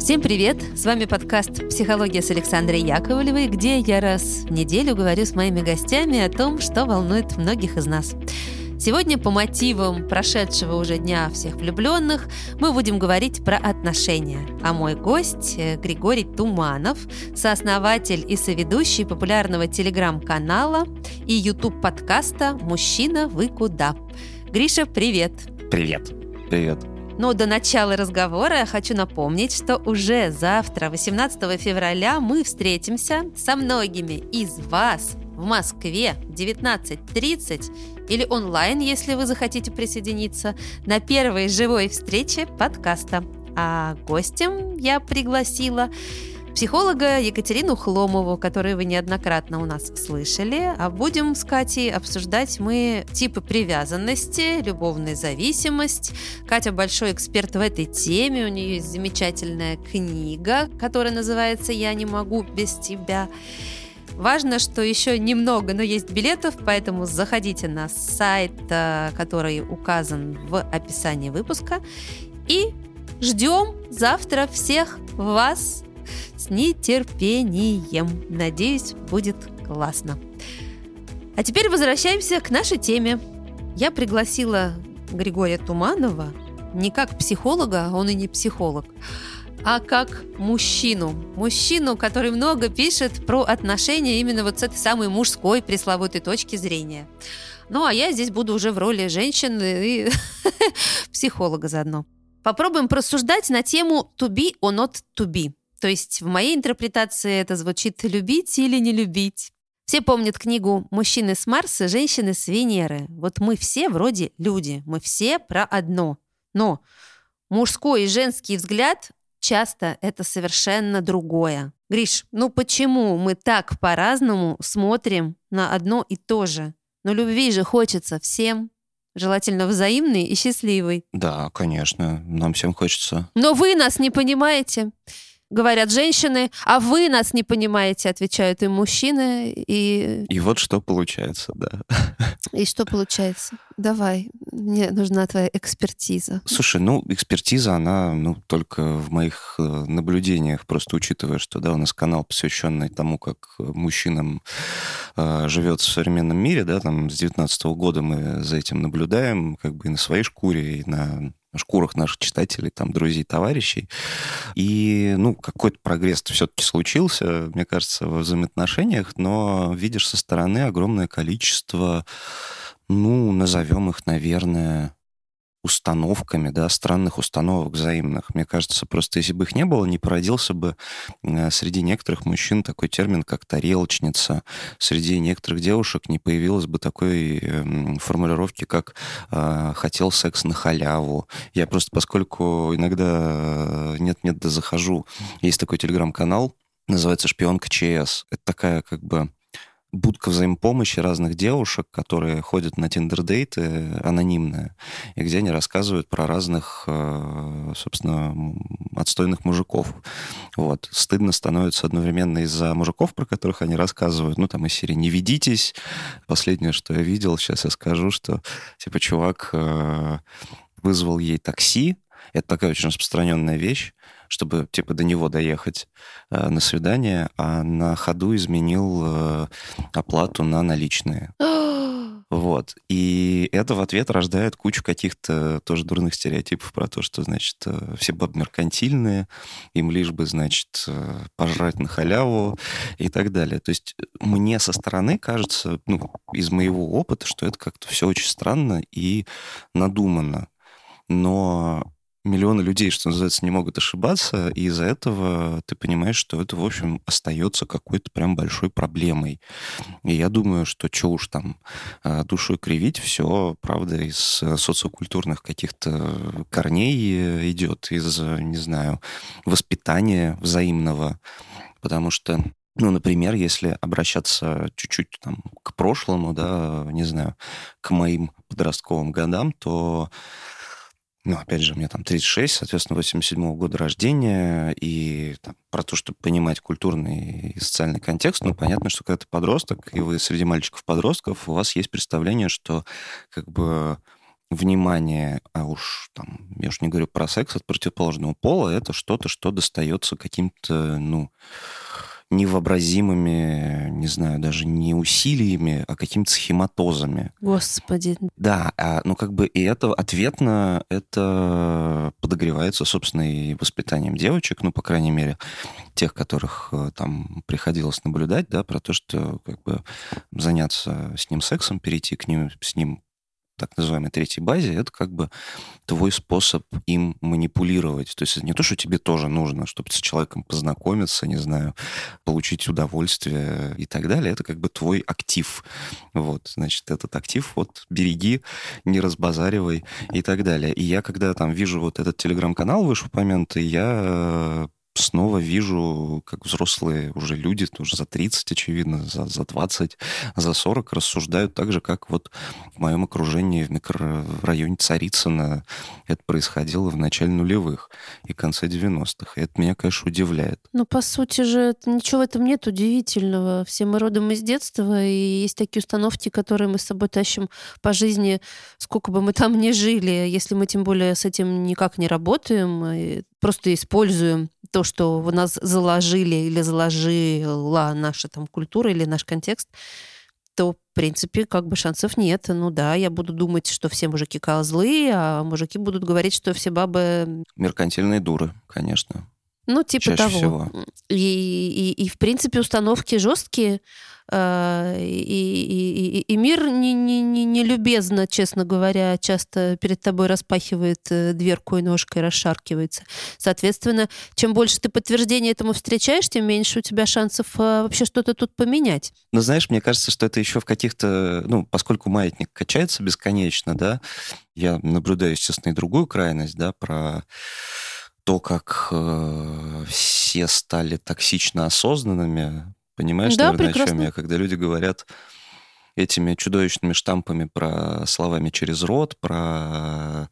Всем привет! С вами подкаст «Психология» с Александрой Яковлевой, где я раз в неделю говорю с моими гостями о том, что волнует многих из нас. Сегодня по мотивам прошедшего уже дня всех влюбленных мы будем говорить про отношения. А мой гость э, Григорий Туманов, сооснователь и соведущий популярного телеграм-канала и YouTube-подкаста «Мужчина, вы куда?». Гриша, привет! Привет! Привет! Но до начала разговора хочу напомнить, что уже завтра, 18 февраля, мы встретимся со многими из вас в Москве в 19.30 или онлайн, если вы захотите присоединиться, на первой живой встрече подкаста. А гостем я пригласила психолога Екатерину Хломову, которую вы неоднократно у нас слышали. А будем с Катей обсуждать мы типы привязанности, любовная зависимость. Катя большой эксперт в этой теме, у нее есть замечательная книга, которая называется «Я не могу без тебя». Важно, что еще немного, но есть билетов, поэтому заходите на сайт, э, который указан в описании выпуска. И ждем завтра всех вас с нетерпением. Надеюсь, будет классно. А теперь возвращаемся к нашей теме. Я пригласила Григория Туманова не как психолога, он и не психолог, а как мужчину. Мужчину, который много пишет про отношения именно вот с этой самой мужской пресловутой точки зрения. Ну, а я здесь буду уже в роли женщины и психолога заодно. Попробуем просуждать на тему to be or not to be. То есть в моей интерпретации это звучит «любить или не любить». Все помнят книгу «Мужчины с Марса, женщины с Венеры». Вот мы все вроде люди, мы все про одно. Но мужской и женский взгляд часто это совершенно другое. Гриш, ну почему мы так по-разному смотрим на одно и то же? Но любви же хочется всем. Желательно взаимный и счастливый. Да, конечно, нам всем хочется. Но вы нас не понимаете говорят женщины, а вы нас не понимаете, отвечают им мужчины. И, и вот что получается, да. И что получается? Давай, мне нужна твоя экспертиза. Слушай, ну, экспертиза, она, ну, только в моих э, наблюдениях, просто учитывая, что, да, у нас канал, посвященный тому, как мужчинам э, живет в современном мире, да, там с 19 года мы за этим наблюдаем, как бы и на своей шкуре, и на шкурах наших читателей, там, друзей, товарищей. И, ну, какой-то прогресс все-таки случился, мне кажется, в взаимоотношениях, но видишь со стороны огромное количество, ну, назовем их, наверное, установками, да, странных установок взаимных. Мне кажется, просто если бы их не было, не породился бы э, среди некоторых мужчин такой термин, как тарелочница. Среди некоторых девушек не появилось бы такой эм, формулировки, как э, «хотел секс на халяву». Я просто, поскольку иногда нет-нет, да захожу, есть такой телеграм-канал, называется «Шпионка ЧС». Это такая как бы будка взаимопомощи разных девушек, которые ходят на тиндер-дейты анонимные, и где они рассказывают про разных, э, собственно, отстойных мужиков. Вот. Стыдно становится одновременно из-за мужиков, про которых они рассказывают. Ну, там из серии «Не ведитесь». Последнее, что я видел, сейчас я скажу, что, типа, чувак э, вызвал ей такси, это такая очень распространенная вещь, чтобы типа до него доехать э, на свидание, а на ходу изменил э, оплату на наличные. Вот. И это в ответ рождает кучу каких-то тоже дурных стереотипов про то, что, значит, э, все бабы меркантильные, им лишь бы, значит, э, пожрать на халяву и так далее. То есть мне со стороны кажется, ну, из моего опыта, что это как-то все очень странно и надуманно. Но миллионы людей, что называется, не могут ошибаться, и из-за этого ты понимаешь, что это, в общем, остается какой-то прям большой проблемой. И я думаю, что что уж там а, душой кривить, все, правда, из социокультурных каких-то корней идет, из, не знаю, воспитания взаимного, потому что ну, например, если обращаться чуть-чуть там к прошлому, да, не знаю, к моим подростковым годам, то ну, опять же, мне там 36, соответственно, 87 -го года рождения, и там, про то, чтобы понимать культурный и социальный контекст, ну, понятно, что когда ты подросток, и вы среди мальчиков-подростков, у вас есть представление, что как бы внимание, а уж там я уж не говорю про секс от противоположного пола, это что-то, что достается каким-то, ну, невообразимыми, не знаю, даже не усилиями, а какими-то схематозами. Господи. Да, а, ну как бы и это ответно, это подогревается, собственно, и воспитанием девочек, ну, по крайней мере, тех, которых э, там приходилось наблюдать, да, про то, что как бы заняться с ним сексом, перейти к ним, с ним так называемой третьей базе, это как бы твой способ им манипулировать. То есть это не то, что тебе тоже нужно, чтобы с человеком познакомиться, не знаю, получить удовольствие и так далее. Это как бы твой актив. Вот, значит, этот актив вот береги, не разбазаривай и так далее. И я, когда там вижу вот этот телеграм-канал вышеупомянутый, я э, снова вижу, как взрослые уже люди, тоже за 30, очевидно, за, за 20, за 40 рассуждают так же, как вот в моем окружении в микрорайоне Царицына это происходило в начале нулевых и конце 90-х. И это меня, конечно, удивляет. Ну, по сути же, ничего в этом нет удивительного. Все мы родом из детства, и есть такие установки, которые мы с собой тащим по жизни, сколько бы мы там ни жили. Если мы тем более с этим никак не работаем, просто используем то, что в нас заложили или заложила наша там культура или наш контекст, то, в принципе, как бы шансов нет. Ну да, я буду думать, что все мужики козлы, а мужики будут говорить, что все бабы... Меркантильные дуры, конечно. Ну, типа Чаще того. Всего. И, и, и, в принципе, установки жесткие, а, и, и, и мир не, не, не, не любезно, честно говоря, часто перед тобой распахивает э, дверку и ножкой расшаркивается. Соответственно, чем больше ты подтверждений этому встречаешь, тем меньше у тебя шансов а, вообще что-то тут поменять. Но знаешь, мне кажется, что это еще в каких-то, ну, поскольку маятник качается бесконечно, да, я наблюдаю, естественно, и другую крайность, да, про то, как э, все стали токсично осознанными, Понимаешь, да, наверное, прекрасно. о чем я? Когда люди говорят этими чудовищными штампами про словами через рот, про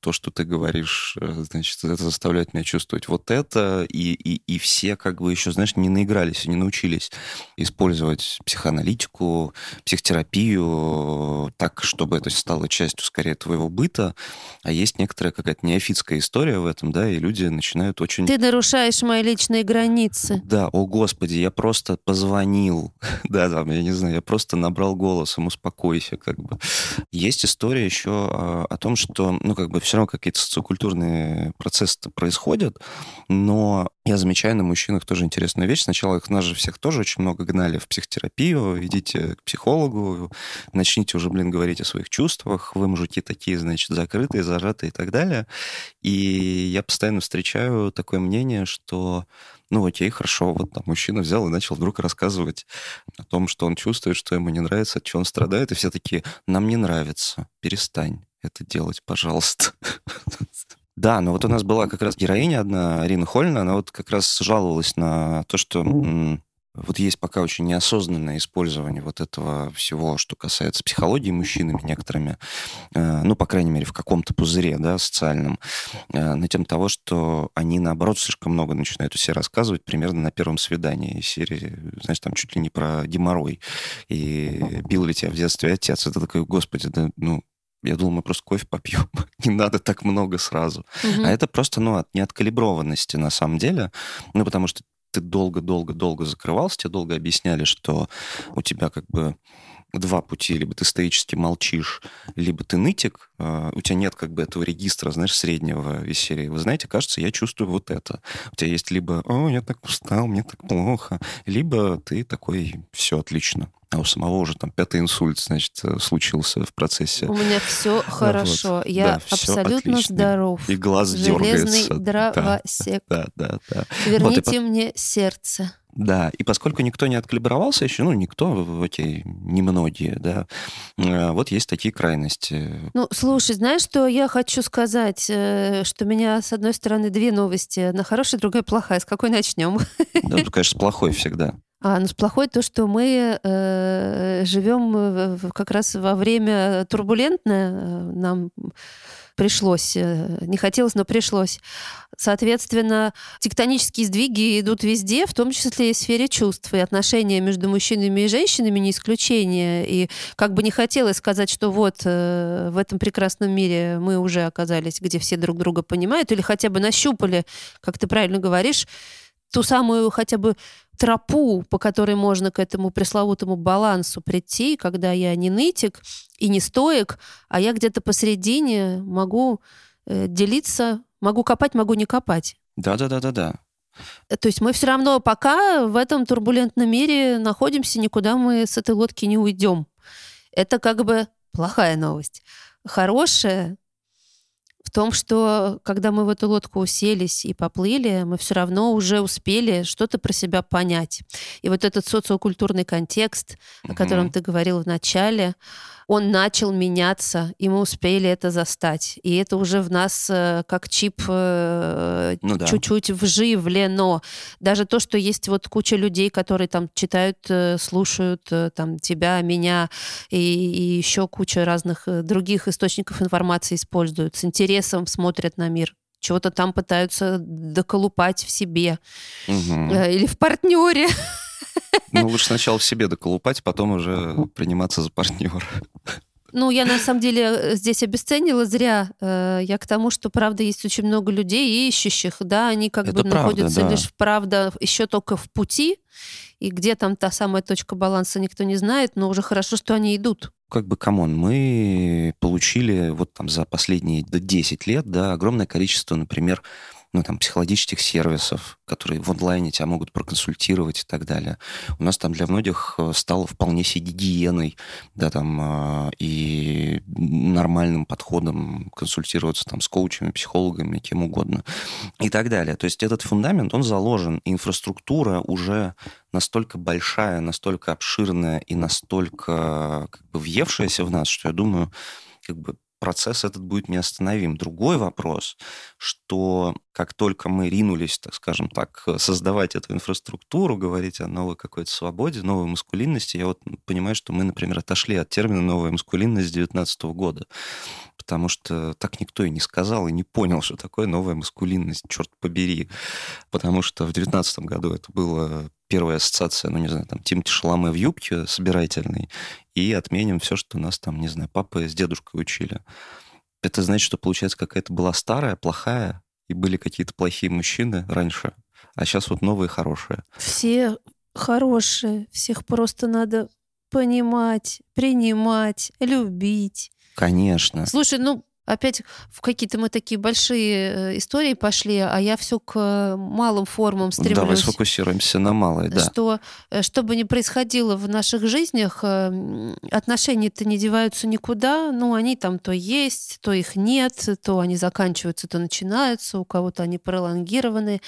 то, что ты говоришь, э, значит, это заставляет меня чувствовать вот это, и, и, и все как бы еще, знаешь, не наигрались, не научились использовать психоаналитику, психотерапию так, чтобы это стало частью, скорее, твоего быта, а есть некоторая какая-то неофитская история в этом, да, и люди начинают очень... Ты нарушаешь мои личные границы. Да, о господи, я просто позвонил, да, там, я не знаю, я просто набрал голосом, успокойся, как бы. Есть история еще о, о том, что, ну, как бы все равно какие-то социокультурные процессы происходят, но я замечаю на мужчинах тоже интересную вещь. Сначала их нас же всех тоже очень много гнали в психотерапию, идите к психологу, начните уже, блин, говорить о своих чувствах, вы, мужики, такие, значит, закрытые, зажатые и так далее. И я постоянно встречаю такое мнение, что ну окей, хорошо, вот там мужчина взял и начал вдруг рассказывать о том, что он чувствует, что ему не нравится, от чего он страдает, и все такие, нам не нравится, перестань это делать, пожалуйста. Да, но вот у нас была как раз героиня одна, Арина Хольна, она вот как раз жаловалась на то, что вот есть пока очень неосознанное использование вот этого всего, что касается психологии мужчинами некоторыми, э, ну, по крайней мере, в каком-то пузыре, да, социальном, э, на тем того, что они, наоборот, слишком много начинают все рассказывать примерно на первом свидании серии, знаешь, там чуть ли не про геморрой. И бил ли тебя в детстве отец? Это такой, господи, да, ну, я думал, мы просто кофе попьем. Не надо так много сразу. Мгм. А это просто, ну, от неоткалиброванности на самом деле. Ну, потому что ты долго-долго-долго закрывался, тебе долго объясняли, что у тебя как бы два пути. Либо ты стоически молчишь, либо ты нытик. э, У тебя нет как бы этого регистра, знаешь, среднего из серии. Вы знаете, кажется, я чувствую вот это. У тебя есть либо «О, я так устал, мне так плохо», либо ты такой «Все отлично». А у самого уже там пятый инсульт, значит, э, случился в процессе. У меня все хорошо. Вот. Я Да, всё абсолютно отлично. здоров. И глаз Железный дергается. дровосек. Да, да, да. Верните мне сердце. Да, и поскольку никто не откалибровался еще, ну, никто, окей, немногие, да, э, вот есть такие крайности. Ну, слушай, знаешь, что я хочу сказать? Э, Что у меня, с одной стороны, две новости. Одна хорошая, другая плохая. С какой начнем? Да, ну, конечно, плохой всегда. А, ну, с плохой то, что мы э, живем как раз во время турбулентное. Э, Нам пришлось. Э, не хотелось, но пришлось. Соответственно, тектонические сдвиги идут везде, в том числе и в сфере чувств. И отношения между мужчинами и женщинами не исключение. И как бы не хотелось сказать, что вот э, в этом прекрасном мире мы уже оказались, где все друг друга понимают, или хотя бы нащупали, как ты правильно говоришь, ту самую хотя бы тропу, по которой можно к этому пресловутому балансу прийти, когда я не нытик и не стоек, а я где-то посередине могу э, делиться, могу копать, могу не копать. Да-да-да-да-да. Э, то есть мы все равно пока в этом турбулентном мире находимся, никуда мы с этой лодки не уйдем. Это как бы плохая новость. Хорошая в том, что когда мы в эту лодку уселись и поплыли, мы все равно уже успели что-то про себя понять. И вот этот социокультурный контекст, о котором ты говорил в начале, он начал меняться, и мы успели это застать. И это уже в нас э, как чип э, ну, да. чуть-чуть вживлено. Даже то, что есть вот куча людей, которые там читают, э, слушают там тебя, меня и, и еще куча разных других источников информации используют, с интересом смотрят на мир чего-то там пытаются доколупать в себе угу. или в партнере. Ну, лучше сначала в себе доколупать, потом уже приниматься за партнера. Ну, я на самом деле э, здесь обесценила зря. Э, я к тому, что, правда, есть очень много людей ищущих, да, они как Это бы правда, находятся да. лишь, правда, еще только в пути, и где там та самая точка баланса, никто не знает, но уже хорошо, что они идут. Как бы, come on, мы получили вот там за последние 10 лет, да, огромное количество, например, ну, там, психологических сервисов, которые в онлайне тебя могут проконсультировать и так далее. У нас там для многих э, стало вполне себе гигиеной, да, там, э, и нормальным подходом консультироваться там с коучами, психологами, кем угодно и так далее. То есть этот фундамент, он заложен, инфраструктура уже настолько большая, настолько обширная и настолько как бы въевшаяся в нас, что я думаю, как бы процесс этот будет неостановим. Другой вопрос, что как только мы ринулись, так скажем так, создавать эту инфраструктуру, говорить о новой какой-то свободе, новой маскулинности, я вот понимаю, что мы, например, отошли от термина «новая маскулинность» с 2019 года, потому что так никто и не сказал, и не понял, что такое новая маскулинность, черт побери. Потому что в 2019 году это было первая ассоциация, ну, не знаю, там, Тимати Шаламе в юбке собирательной, и отменим все, что нас там, не знаю, папа с дедушкой учили. Это значит, что, получается, какая-то была старая, плохая, и были какие-то плохие мужчины раньше, а сейчас вот новые хорошие. Все хорошие, всех просто надо понимать, принимать, любить. Конечно. Слушай, ну Опять в какие-то мы такие большие э, истории пошли, а я все к малым формам стремлюсь. Давай сфокусируемся на малой, да. Что, э, что бы ни происходило в наших жизнях, э, отношения-то не деваются никуда. Ну, они там то есть, то их нет, то они заканчиваются, то начинаются, у кого-то они пролонгированы.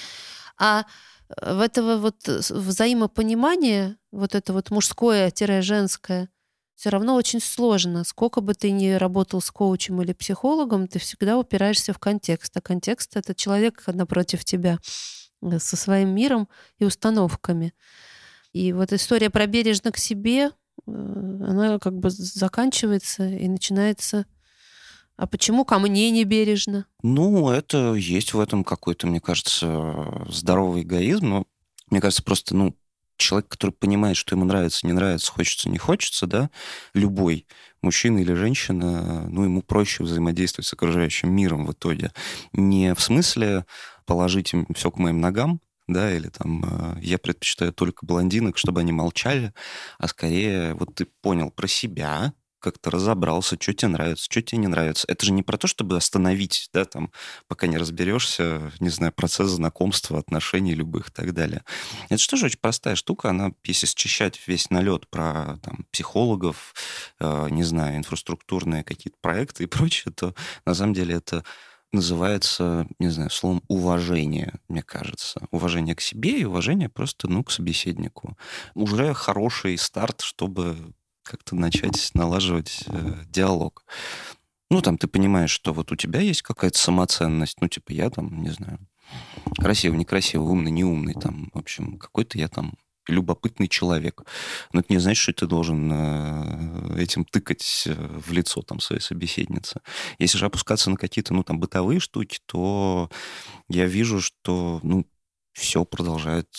А в этого вот взаимопонимания, вот это вот мужское-женское, все равно очень сложно. Сколько бы ты ни работал с коучем или психологом, ты всегда упираешься в контекст. А контекст — это человек напротив тебя э, со своим миром и установками. И вот история про бережно к себе, э, она как бы заканчивается и начинается а почему ко мне не бережно? Ну, это есть в этом какой-то, мне кажется, здоровый эгоизм. Но мне кажется, просто, ну, человек, который понимает, что ему нравится, не нравится, хочется, не хочется, да, любой мужчина или женщина, ну, ему проще взаимодействовать с окружающим миром в итоге. Не в смысле положить им все к моим ногам, да, или там э, я предпочитаю только блондинок, чтобы они молчали, а скорее вот ты понял про себя, как-то разобрался, что тебе нравится, что тебе не нравится. Это же не про то, чтобы остановить, да, там, пока не разберешься, не знаю, процесс знакомства, отношений любых и так далее. Это же тоже очень простая штука, она, если счищать весь налет про там, психологов, э, не знаю, инфраструктурные какие-то проекты и прочее, то на самом деле это называется, не знаю, словом уважение, мне кажется. Уважение к себе и уважение просто, ну, к собеседнику. Уже хороший старт, чтобы как-то начать налаживать э, диалог. Ну, там ты понимаешь, что вот у тебя есть какая-то самоценность, ну, типа я там, не знаю, красивый, некрасивый, умный, неумный, там, в общем, какой-то я там любопытный человек. Но это не значит, что ты должен э, этим тыкать э, в лицо там своей собеседницы. Если же опускаться на какие-то, ну, там, бытовые штуки, то я вижу, что, ну, все продолжает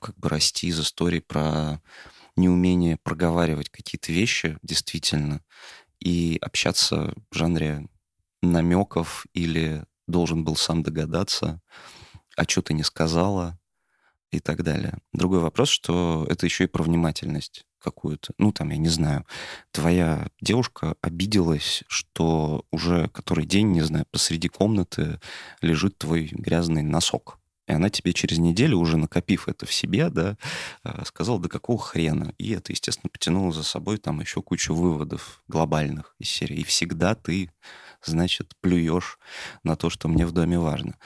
как бы расти из истории про неумение проговаривать какие-то вещи действительно и общаться в жанре намеков или должен был сам догадаться, а что ты не сказала, и так далее. Другой вопрос, что это еще и про внимательность какую-то. Ну, там, я не знаю, твоя девушка обиделась, что уже который день, не знаю, посреди комнаты лежит твой грязный носок. И она тебе через неделю, уже накопив это в себе, да, э, сказала, да какого хрена. И это, естественно, потянуло за собой там еще кучу выводов глобальных из серии. И всегда ты, значит, плюешь на то, что мне в доме важно.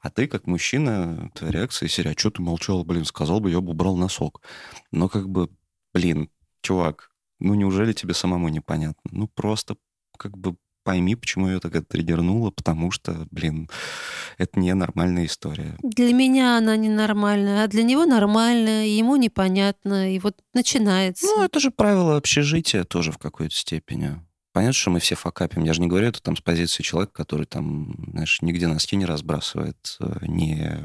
А ты, как мужчина, твоя реакция из серии, а что ты молчал, блин, сказал бы, я бы убрал носок. Но как бы, блин, чувак, ну неужели тебе самому непонятно? Ну просто как бы пойми, почему ее так триггернуло, потому что, блин, это не нормальная история. Для меня она ненормальная, а для него нормальная, ему непонятно, и вот начинается. Ну, это же правило общежития тоже в какой-то степени. Понятно, что мы все факапим. Я же не говорю это там с позиции человека, который там, знаешь, нигде носки не разбрасывает, э, не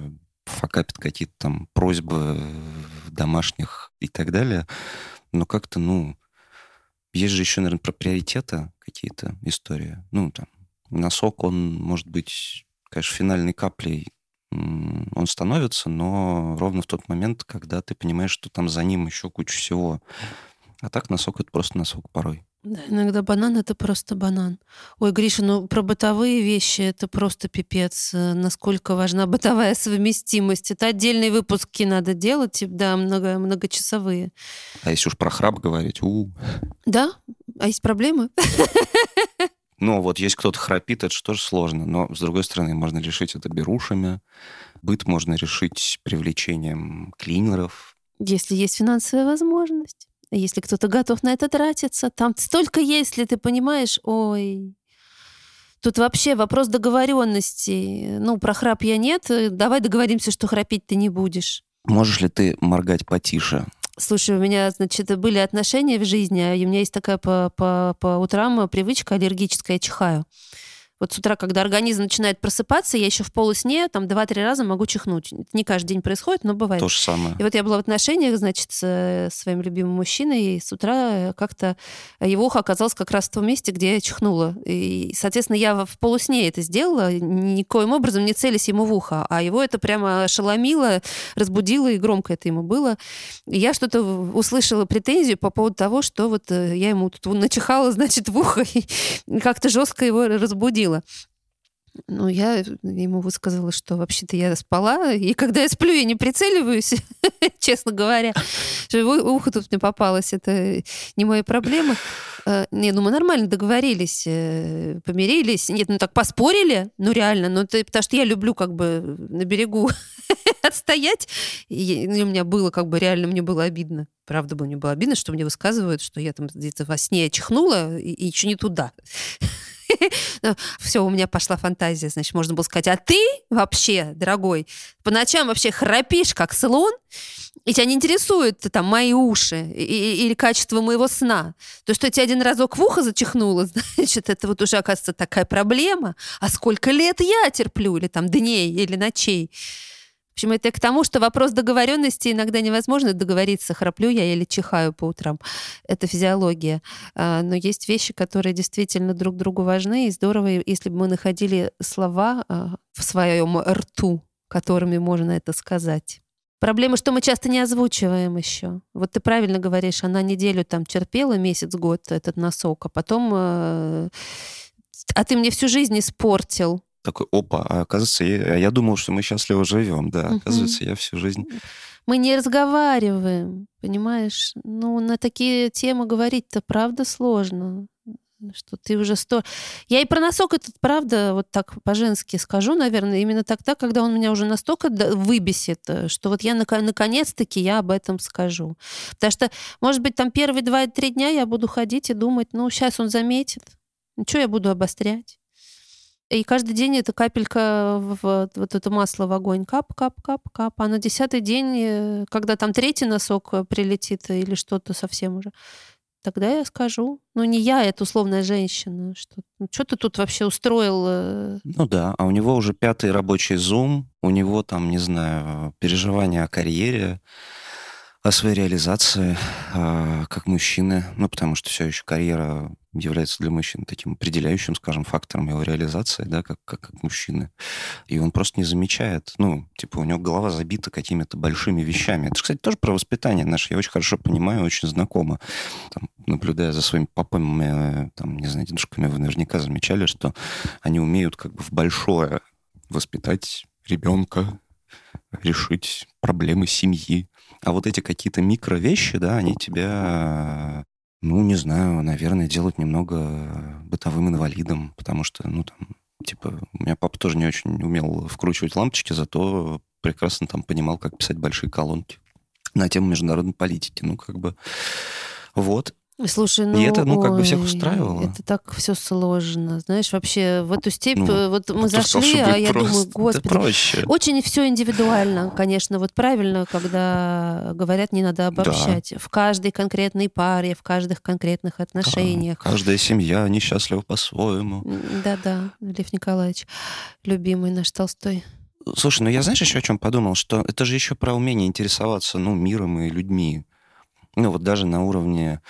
факапит какие-то там просьбы домашних и так далее. Но как-то, ну, есть же еще, наверное, про приоритеты какие-то истории. Ну, там, носок, он может быть, конечно, финальной каплей он становится, но ровно в тот момент, когда ты понимаешь, что там за ним еще куча всего. А так носок — это просто носок порой. Да, иногда банан — это просто банан. Ой, Гриша, ну про бытовые вещи это просто пипец. Э, насколько важна бытовая совместимость. Это отдельные выпуски надо делать, да, много, многочасовые. А если уж про храп говорить, у, Да? А есть проблемы? Ну, вот есть кто-то храпит, это же тоже сложно. Но, с другой стороны, можно решить это берушами. Быт можно решить привлечением клинеров. Если есть финансовая возможность. Если кто-то готов на это тратиться, там столько есть, если ты понимаешь, ой, Тут вообще вопрос договоренности. Ну, про храп я нет. Давай договоримся, что храпить ты не будешь. Можешь ли ты моргать потише? Слушай, у меня, значит, были отношения в жизни, а и у меня есть такая по, по, по утрам привычка аллергическая, я чихаю. Вот с утра, когда организм начинает просыпаться, я еще в полусне, там, два-три раза могу чихнуть. Это не каждый день происходит, но бывает. То же самое. И вот я была в отношениях, значит, с э, своим любимым мужчиной, и с утра как-то его ухо оказалось как раз в том месте, где я чихнула. И, соответственно, я в полусне это сделала, никоим образом не целясь ему в ухо, а его это прямо ошеломило, разбудило, и громко это ему было. И я что-то услышала претензию по поводу того, что вот э, я ему тут начихала, значит, в ухо, и как-то жестко его разбудила разбудила. Ну, я ему высказала, что вообще-то я спала, и когда я сплю, я не прицеливаюсь, честно говоря. Ухо тут мне попалось, это не мои проблемы. А, не, ну мы нормально договорились, э, помирились. Нет, ну так поспорили, ну реально, ну это потому что я люблю как бы на берегу отстоять. И, у меня было как бы реально, мне было обидно. Правда, мне было обидно, что мне высказывают, что я там где-то во сне чихнула и еще не туда. Ну, Все, у меня пошла фантазия. Значит, можно было сказать, а ты вообще, дорогой, по ночам вообще храпишь, как слон, и тебя не интересуют там мои уши или качество моего сна. То, что я тебе один разок в ухо зачихнула, значит, это вот уже, оказывается, такая проблема. А сколько лет я терплю, или там дней, или ночей. В общем, это к тому, что вопрос договоренности иногда невозможно договориться, храплю я или чихаю по утрам. Это физиология. А, но есть вещи, которые действительно друг другу важны, и здорово, если бы мы находили слова а, в своем рту, которыми можно это сказать. Проблема, что мы часто не озвучиваем еще. Вот ты правильно говоришь, она неделю там терпела, месяц-год этот носок, а потом... Э, а ты мне всю жизнь испортил такой, опа, а оказывается, я, я думал, что мы счастливо живем, да, угу. оказывается, я всю жизнь... Мы не разговариваем, понимаешь? Ну, на такие темы говорить-то правда сложно что ты уже сто... Я и про носок этот, правда, вот так по-женски скажу, наверное, именно тогда, когда он меня уже настолько выбесит, э, что вот я наконец-таки я об этом скажу. Потому что, может быть, там первые два-три дня я буду ходить и думать, ну, сейчас он заметит, ну, что я буду обострять? И каждый день эта капелька в вот это масло в огонь. Кап, кап, кап, кап. А на десятый день, э, когда там третий носок э, прилетит или что-то совсем уже, тогда я скажу. Ну, не я, это условная женщина. Что, ну, что ты тут вообще устроил? Э? Ну да, а у него уже пятый рабочий зум, у него там, не знаю, переживания о карьере, о своей реализации э, как мужчины, ну, потому что все еще карьера является для мужчин таким определяющим, скажем, фактором его реализации, да, как, как, как мужчины. И он просто не замечает, ну, типа, у него голова забита какими-то большими вещами. Это, кстати, тоже про воспитание наше. Я очень хорошо понимаю, очень знакомо. Там, наблюдая за своими папами, там, не знаю, дедушками, вы наверняка замечали, что они умеют как бы в большое воспитать ребенка, решить проблемы семьи. А вот эти какие-то микровещи, да, они тебя, ну, не знаю, наверное, делают немного бытовым инвалидом, потому что, ну, там, типа, у меня папа тоже не очень умел вкручивать лампочки, зато прекрасно там понимал, как писать большие колонки на тему международной политики. Ну, как бы, вот. Слушай, ну, и это, ну, как бы всех устраивало. Это так все сложно. Знаешь, вообще в эту степь, ну, э, вот мы зашли, сказал, а я просто. думаю, господи, проще. очень все индивидуально, конечно. Вот правильно, когда говорят, не надо обобщать. Да. В каждой конкретной паре, в каждых конкретных отношениях. Да, каждая семья несчастлива по-своему. Да-да, Лев Николаевич, любимый наш Толстой. Слушай, ну я знаешь еще о чем подумал, что это же еще про умение интересоваться, ну, миром и людьми. Ну, вот даже на уровне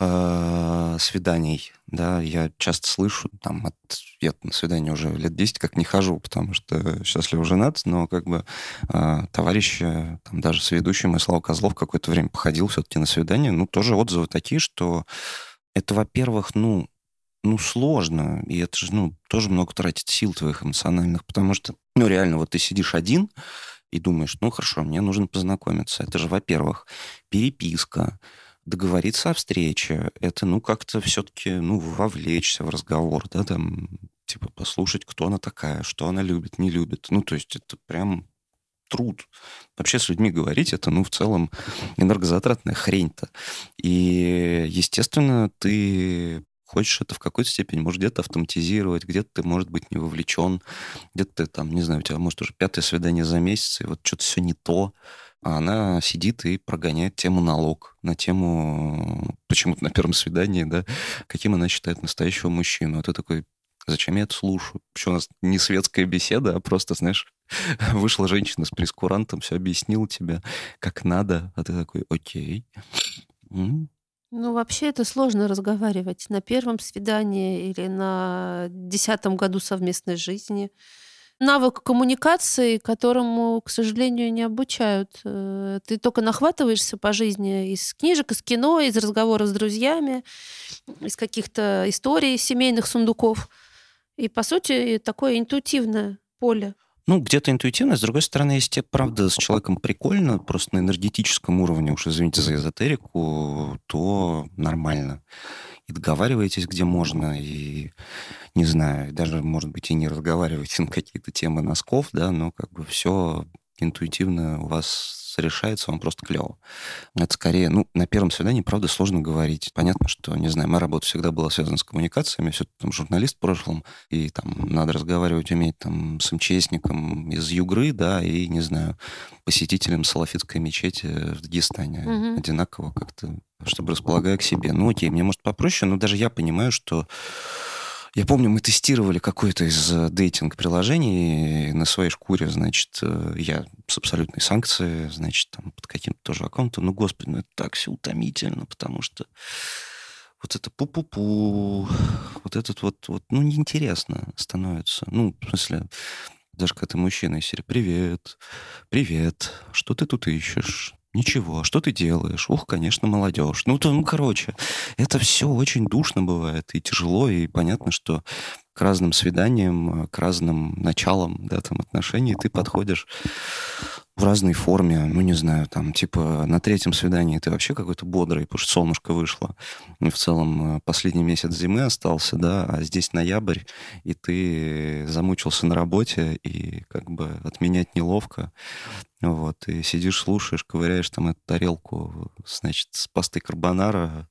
э, свиданий, да, я часто слышу, там, от, я на свидание уже лет 10 как не хожу, потому что счастливо женат, но как бы э, товарищи, там, даже с ведущим и Слава Козлов какое-то время походил все-таки на свидание, ну, тоже отзывы такие, что это, во-первых, ну, ну, сложно, и это же, ну, тоже много тратит сил твоих эмоциональных, потому что, ну, реально, вот ты сидишь один и думаешь, ну, хорошо, мне нужно познакомиться. Это же, во-первых, переписка, договориться о встрече, это, ну, как-то все-таки, ну, вовлечься в разговор, да, там, типа, послушать, кто она такая, что она любит, не любит. Ну, то есть это прям труд. Вообще с людьми говорить, это, ну, в целом энергозатратная хрень-то. И, естественно, ты хочешь это в какой-то степени, может, где-то автоматизировать, где-то ты, может быть, не вовлечен, где-то ты там, не знаю, у тебя, может, уже пятое свидание за месяц, и вот что-то все не то, а она сидит и прогоняет тему налог на тему почему-то на первом свидании, да, каким она считает настоящего мужчину. А ты такой, зачем я это слушаю? Почему у нас не светская беседа, а просто, знаешь, вышла женщина с прескурантом, все объяснила тебе, как надо, а ты такой, окей. Ну, вообще это сложно разговаривать на первом свидании или на десятом году совместной жизни навык коммуникации, которому, к сожалению, не обучают. Э, ты только нахватываешься по жизни из книжек, из кино, из разговоров с друзьями, из каких-то историй семейных сундуков. И, по сути, такое интуитивное поле. Ну, где-то интуитивно, с другой стороны, если правда, с человеком прикольно, просто на энергетическом уровне, уж извините за эзотерику, то нормально и договариваетесь, где можно, и, не знаю, даже, может быть, и не разговариваете на какие-то темы носков, да, но как бы все интуитивно у вас решается, вам просто клево. Это скорее, ну, на первом свидании, правда, сложно говорить. Понятно, что, не знаю, моя работа всегда была связана с коммуникациями, все там журналист в прошлом, и там надо разговаривать, уметь там с МЧСником из Югры, да, и, не знаю, посетителем Салафитской мечети в Дагестане. Угу. Одинаково как-то, чтобы располагая к себе. Ну, окей, мне, может, попроще, но даже я понимаю, что я помню, мы тестировали какое-то из э, дейтинг-приложений на своей шкуре, значит, э, я с абсолютной санкцией, значит, там под каким-то тоже аккаунтом. Ну, господи, ну это так все утомительно, потому что вот это пу-пу-пу, вот этот вот, вот, ну, неинтересно становится. Ну, в смысле, даже когда ты мужчина из «Привет, привет, что ты тут ищешь?» Ничего, что ты делаешь? Ух, конечно, молодежь. Ну, то, ну, короче, это все очень душно бывает и тяжело, и понятно, что к разным свиданиям, к разным началам, да, там, отношений ты подходишь в разной форме, ну, не знаю, там, типа, на третьем свидании ты вообще какой-то бодрый, потому что солнышко вышло. И в целом э, последний месяц зимы остался, да, а здесь ноябрь, и ты замучился на работе, и как бы отменять неловко. Вот, и сидишь, слушаешь, ковыряешь там эту тарелку, значит, с пастой карбонара,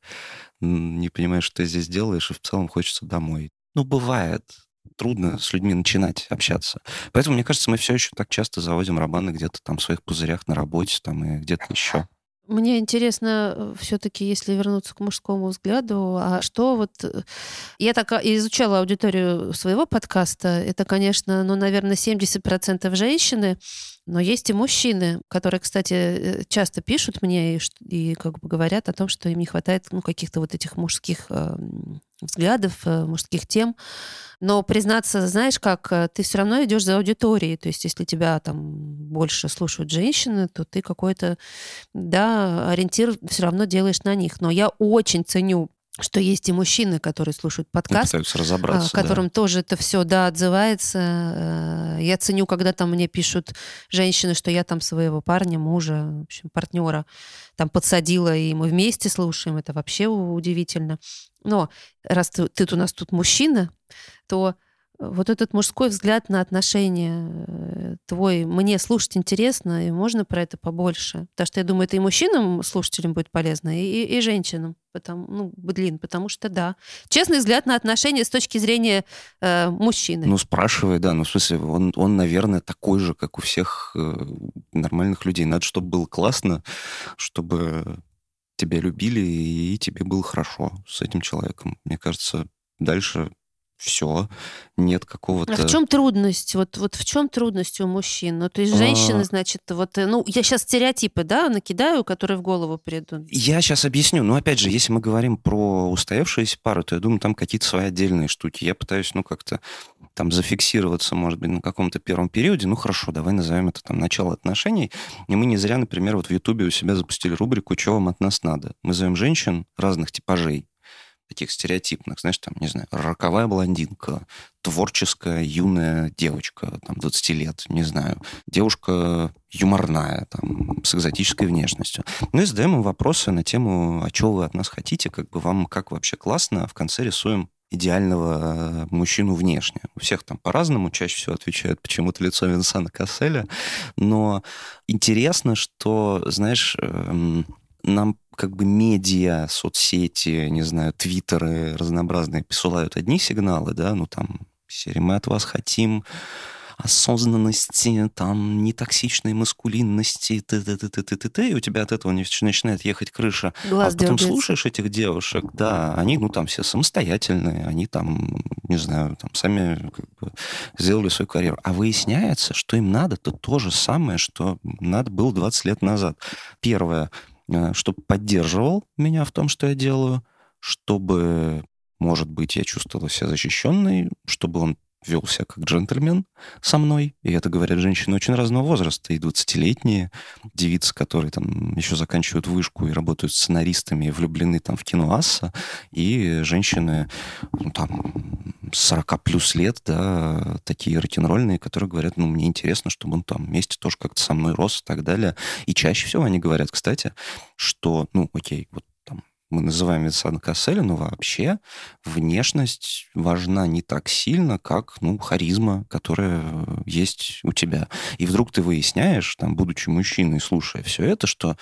не понимаешь, что ты здесь делаешь, и в целом хочется домой. Ну, бывает. Трудно с людьми начинать общаться. Поэтому, мне кажется, мы все еще так часто заводим романы где-то там в своих пузырях на работе там и где-то еще. Мне интересно, э, все-таки, если вернуться к мужскому взгляду, а что вот... Э, я так а, изучала аудиторию своего подкаста. Это, конечно, ну, наверное, 70% женщины, но есть и мужчины, которые, кстати, э, часто пишут мне и, и как бы говорят о том, что им не хватает ну, каких-то вот этих мужских э, взглядов, э, мужских тем. Но признаться, знаешь, как э, ты все равно идешь за аудиторией. То есть, если тебя там больше слушают женщины, то ты какой-то, да, ориентир все равно делаешь на них. Но я очень ценю что есть и мужчины, которые слушают подкаст, пытаются разобраться, а, которым да. тоже это все, да, отзывается. Э, я ценю, когда там мне пишут женщины, что я там своего парня, мужа, в общем, партнера там подсадила, и мы вместе слушаем. Это вообще удивительно. Но раз ты, ты у нас тут мужчина, то вот этот мужской взгляд на отношения э, твой, мне слушать интересно, и можно про это побольше. Потому что я думаю, это и мужчинам, слушателям будет полезно, и, и женщинам. Потому, ну, блин, потому что да. Честный взгляд на отношения с точки зрения э, мужчины. Ну, спрашивай, да. Ну, в смысле, он, он, наверное, такой же, как у всех э, нормальных людей. Надо, чтобы было классно, чтобы тебя любили, и тебе было хорошо с этим человеком. Мне кажется, дальше все, нет какого-то... А в чем трудность? Вот, вот в чем трудность у мужчин? Ну, то есть женщины, а... значит, вот, э, ну, я сейчас стереотипы, да, накидаю, которые в голову придут. Я сейчас объясню. Но, опять же, если мы говорим про устоявшиеся пары, то я думаю, там какие-то свои отдельные штуки. Я пытаюсь, ну, как-то там зафиксироваться, может быть, на каком-то первом периоде. Ну, хорошо, давай назовем это там начало отношений. И мы не зря, например, вот в Ютубе у себя запустили рубрику «Что вам от нас надо?». Мы зовем женщин разных типажей таких стереотипных, знаешь, там, не знаю, роковая блондинка, творческая юная девочка, там, 20 лет, не знаю, девушка юморная, там, с экзотической внешностью. Ну и задаем им вопросы на тему, а что вы от нас хотите, как бы вам, как вообще классно, а в конце рисуем идеального э, мужчину внешне. У всех там по-разному, чаще всего отвечают почему-то лицо Винсана Касселя, но интересно, что, знаешь, эм, нам как бы медиа, соцсети, не знаю, твиттеры разнообразные посылают одни сигналы, да, ну там, серии «Мы от вас хотим», осознанности, там, нетоксичной маскулинности, т т т т т т т и у тебя от этого начинает ехать крыша. Глаз а потом дергается. слушаешь этих девушек, да, они, ну, там все самостоятельные, они там, не знаю, там сами как бы, сделали свою карьеру. А выясняется, что им надо то то же самое, что надо было 20 лет назад. Первое — чтобы поддерживал меня в том, что я делаю, чтобы, может быть, я чувствовала себя защищенной, чтобы он вел себя как джентльмен со мной. И это говорят женщины очень разного возраста. И 20-летние девицы, которые там еще заканчивают вышку и работают сценаристами, влюблены там в кино Асса, и женщины ну, там 40 плюс лет, да, такие рок-н-ролльные, которые говорят, ну, мне интересно, чтобы он там вместе тоже как-то со мной рос и так далее. И чаще всего они говорят, кстати, что, ну, окей, вот мы называем Винсана Касселя, но вообще внешность важна не так сильно, как ну, харизма, которая есть у тебя. И вдруг ты выясняешь, там, будучи мужчиной, слушая все это, что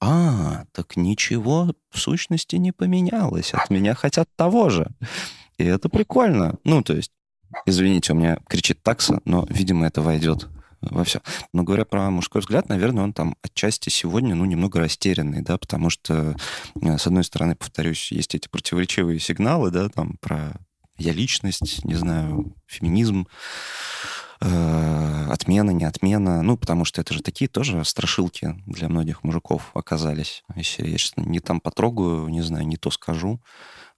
а, так ничего в сущности не поменялось. От меня хотят того же. И это прикольно. Ну, то есть, извините, у меня кричит такса, но, видимо, это войдет во все. Но говоря про мужской взгляд, наверное, он там отчасти сегодня, ну, немного растерянный, да, потому что, э, с одной стороны, повторюсь, есть эти противоречивые сигналы, да, там про я личность, не знаю, феминизм, э, отмена, не отмена, ну, потому что это же такие тоже страшилки для многих мужиков оказались. Если я не там потрогаю, не знаю, не то скажу,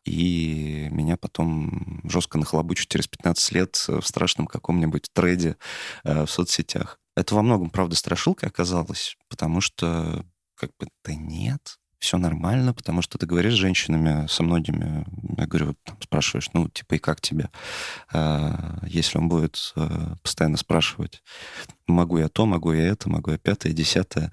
и меня потом жестко нахлобучат через 15 лет в страшном каком-нибудь треде э, в соцсетях. Это во многом, правда, страшилкой оказалось, потому что как бы да нет, все нормально, потому что ты говоришь с женщинами, со многими, я говорю, там, спрашиваешь, ну, типа, и как тебе? А, если он будет а, постоянно спрашивать, могу я то, могу я это, могу я пятое, десятое,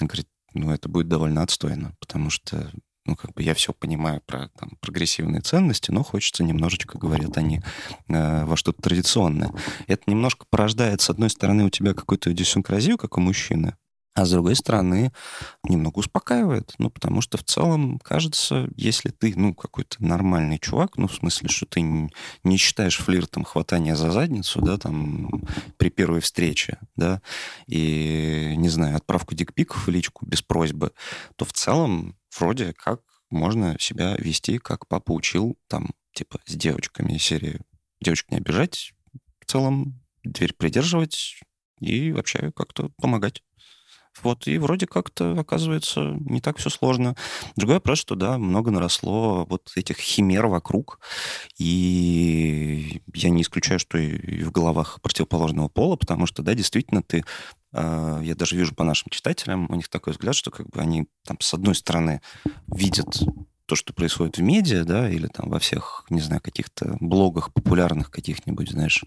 он говорит, ну, это будет довольно отстойно, потому что ну, как бы я все понимаю про там, прогрессивные ценности, но хочется немножечко, говорят они, э, во что-то традиционное. Это немножко порождает, с одной стороны, у тебя какую-то идиосинкразию, как у мужчины, а с другой стороны, немного успокаивает. Ну, потому что в целом, кажется, если ты, ну, какой-то нормальный чувак, ну, в смысле, что ты не считаешь флиртом хватания за задницу, да, там, при первой встрече, да, и, не знаю, отправку дикпиков в личку без просьбы, то в целом вроде как можно себя вести, как папа учил, там, типа, с девочками серии девочек не обижать, в целом дверь придерживать и вообще как-то помогать. Вот, и вроде как-то, оказывается, не так все сложно. Другой вопрос, что, да, много наросло вот этих химер вокруг, и я не исключаю, что и в головах противоположного пола, потому что, да, действительно, ты я даже вижу по нашим читателям, у них такой взгляд, что как бы они там с одной стороны видят то, что происходит в медиа, да, или там во всех, не знаю, каких-то блогах популярных каких-нибудь, знаешь,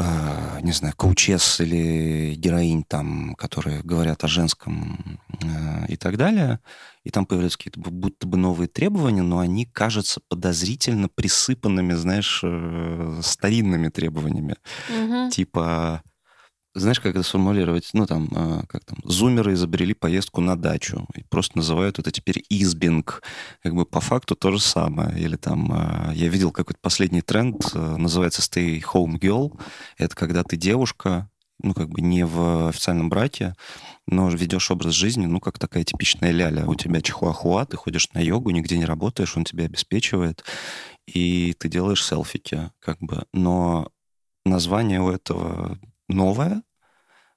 э, не знаю, коучес или героинь там, которые говорят о женском э, и так далее, и там появляются какие-то будто бы новые требования, но они кажутся подозрительно присыпанными, знаешь, э, старинными требованиями. Угу. Типа знаешь, как это сформулировать? Ну, там, э, как там, зумеры изобрели поездку на дачу. И просто называют это теперь избинг. Как бы по факту то же самое. Или там, э, я видел какой-то последний тренд, э, называется stay home girl. Это когда ты девушка, ну, как бы не в официальном браке, но ведешь образ жизни, ну, как такая типичная ляля. У тебя чихуахуа, ты ходишь на йогу, нигде не работаешь, он тебя обеспечивает, и ты делаешь селфики, как бы. Но название у этого новое,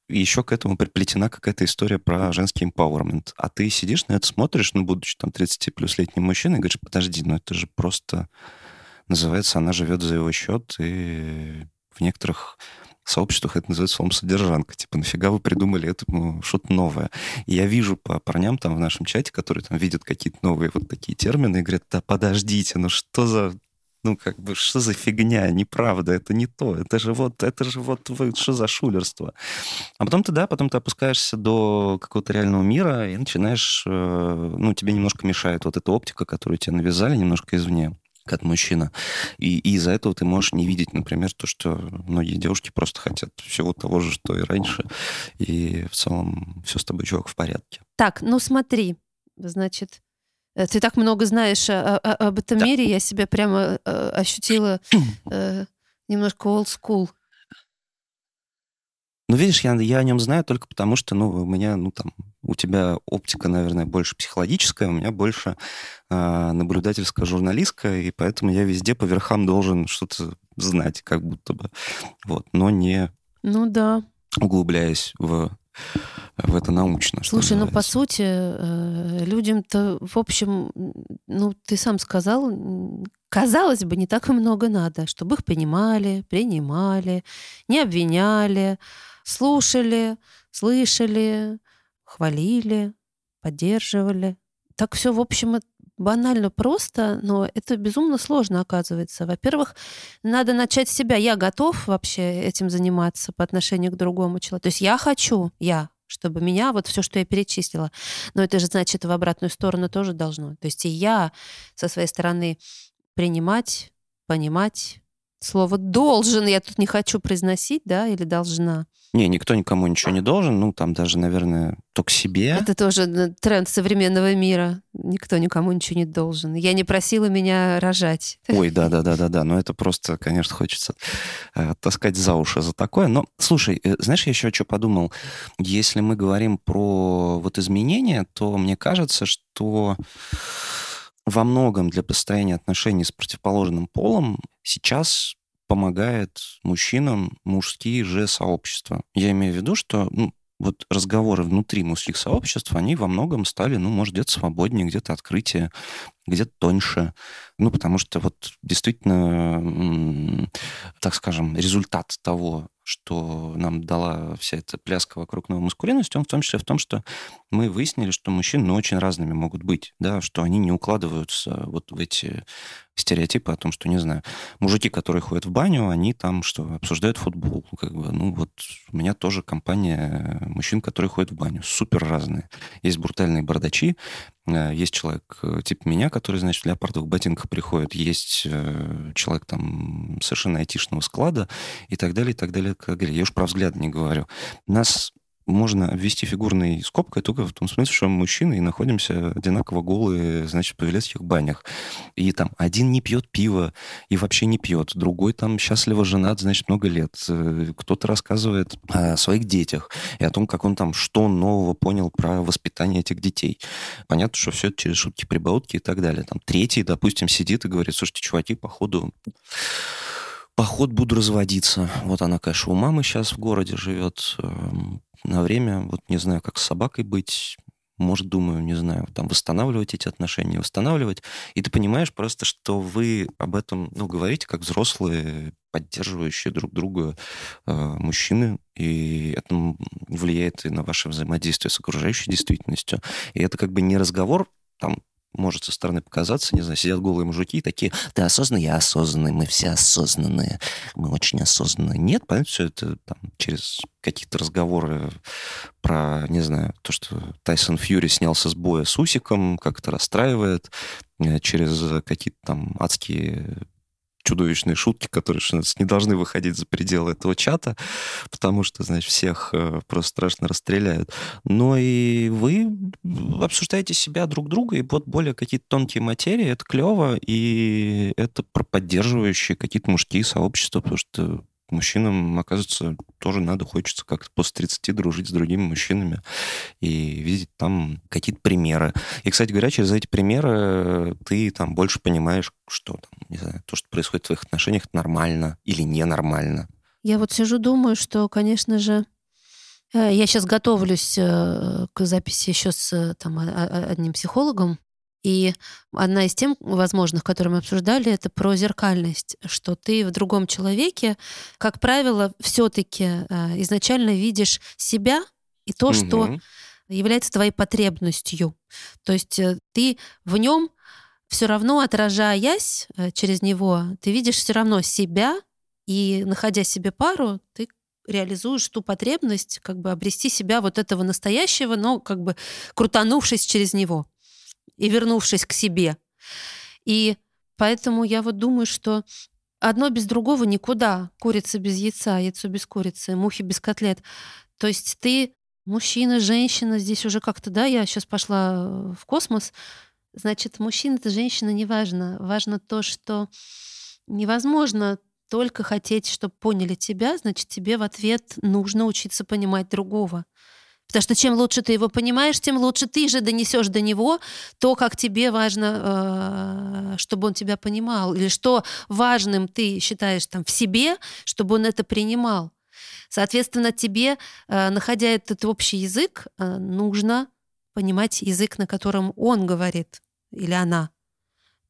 еще к этому приплетена какая-то история про женский empowerment. А ты сидишь на это, смотришь, ну, будучи там 30 плюс летним мужчиной, и говоришь, подожди, ну это же просто называется, она живет за его счет, и в некоторых сообществах это называется словом содержанка. Типа, нафига вы придумали это ну, что-то новое? И я вижу по парням там в нашем чате, которые там видят какие-то новые вот такие термины и говорят, да подождите, ну что за ну, как бы, что за фигня, неправда, это не то, это же вот, это же вот, что за шулерство. А потом ты, да, потом ты опускаешься до какого-то реального мира и начинаешь, э, ну, тебе немножко мешает вот эта оптика, которую тебе навязали немножко извне как мужчина. И, и из-за этого ты можешь не видеть, например, то, что многие девушки просто хотят всего того же, что и раньше. И в целом все с тобой, чувак, в порядке. Так, ну смотри, значит, ты так много знаешь о, о, об этом да. мире, я себя прямо э, ощутила э, немножко old school. Ну, видишь, я, я о нем знаю только потому, что, ну, у меня, ну, там, у тебя оптика, наверное, больше психологическая, у меня больше э, наблюдательская, журналистская, и поэтому я везде по верхам должен что-то знать, как будто бы. Вот, но не... Ну, да. Углубляясь в в это научно. Слушай, ну по сути, э, людям-то, в общем, ну ты сам сказал, казалось бы, не так и много надо, чтобы их понимали, принимали, не обвиняли, слушали, слышали, хвалили, поддерживали. Так все, в общем, банально просто, но это безумно сложно оказывается. Во-первых, надо начать с себя. Я готов вообще этим заниматься по отношению к другому человеку. То есть я хочу, я чтобы меня, вот все, что я перечислила. Но это же значит в обратную сторону тоже должно. То есть и я со своей стороны принимать, понимать, Слово «должен» я тут не хочу произносить, да, или «должна». Не, никто никому ничего не должен, ну, там даже, наверное, только себе. Это тоже э, тренд современного мира. Никто никому ничего не должен. Я не просила меня рожать. Ой, да-да-да-да-да, но это просто, конечно, хочется э, таскать за уши за такое. Но, слушай, э, знаешь, я еще что подумал? Если мы говорим про вот изменения, то мне кажется, что во многом для построения отношений с противоположным полом сейчас помогает мужчинам мужские же сообщества. Я имею в виду, что ну, вот разговоры внутри мужских сообществ, они во многом стали, ну, может, где-то свободнее, где-то открытие, где-то тоньше. Ну, потому что вот действительно, так скажем, результат того, что нам дала вся эта пляска вокруг новой маскулинности, он в том числе в том, что мы выяснили, что мужчины ну, очень разными могут быть, да, что они не укладываются вот в эти стереотипы о том, что, не знаю, мужики, которые ходят в баню, они там что, обсуждают футбол. Как бы, ну вот у меня тоже компания мужчин, которые ходят в баню, супер разные. Есть брутальные бардачи, есть человек э, типа меня, который, значит, в леопардовых ботинках приходит, есть э, человек там совершенно айтишного склада и так далее, и так далее, далее. Я уж про взгляд не говорю. Нас можно обвести фигурной скобкой только в том смысле, что мы мужчины и находимся одинаково голые, значит, в павелецких банях. И там один не пьет пиво и вообще не пьет, другой там счастливо женат, значит, много лет. Э, кто-то рассказывает о своих детях и о том, как он там что нового понял про воспитание этих детей. Понятно, что все это через шутки, прибаутки и так далее. Там третий, допустим, сидит и говорит, слушайте, чуваки, походу поход буду разводиться. Вот она, конечно, у мамы сейчас в городе живет эм, на время. Вот не знаю, как с собакой быть. Может, думаю, не знаю, там восстанавливать эти отношения, восстанавливать. И ты понимаешь просто, что вы об этом, ну, говорите как взрослые, поддерживающие друг друга э, мужчины, и это влияет и на ваше взаимодействие с окружающей действительностью. И это как бы не разговор там может со стороны показаться, не знаю, сидят голые мужики такие, ты осознанный, я осознанный, мы все осознанные, мы очень осознанные. Нет, понятно, все это там, через какие-то разговоры про, не знаю, то, что Тайсон Фьюри снялся с боя с Усиком, как это расстраивает, э, через какие-то там адские чудовищные шутки, которые не должны выходить за пределы этого чата, потому что, значит, всех э, просто страшно расстреляют. Но и вы обсуждаете себя друг друга, и вот более какие-то тонкие материи, это клево, и это про поддерживающие какие-то мужские сообщества, потому что мужчинам, оказывается, тоже надо, хочется как-то после 30 дружить с другими мужчинами и видеть там какие-то примеры. И, кстати говоря, через эти примеры ты там больше понимаешь, что там, не знаю, то, что происходит в твоих отношениях, нормально или ненормально. Я вот сижу, думаю, что, конечно же, э, я сейчас готовлюсь э, к записи еще с э, там, одним психологом, и одна из тем возможных, которые мы обсуждали, это про зеркальность, что ты в другом человеке, как правило, все-таки э, изначально видишь себя и то, угу. что является твоей потребностью. То есть э, ты в нем все равно отражаясь э, через него, ты видишь все равно себя, и находя себе пару, ты реализуешь ту потребность, как бы обрести себя вот этого настоящего, но как бы крутанувшись через него и вернувшись к себе. И поэтому я вот думаю, что одно без другого никуда. Курица без яйца, яйцо без курицы, мухи без котлет. То есть ты мужчина, женщина, здесь уже как-то, да, я сейчас пошла в космос. Значит, мужчина это женщина, неважно. Важно то, что невозможно только хотеть, чтобы поняли тебя, значит, тебе в ответ нужно учиться понимать другого. Потому что чем лучше ты его понимаешь, тем лучше ты же донесешь до него то, как тебе важно, э, чтобы он тебя понимал, или что важным ты считаешь там в себе, чтобы он это принимал. Соответственно, тебе, э, находя этот общий язык, э, нужно понимать язык, на котором он говорит или она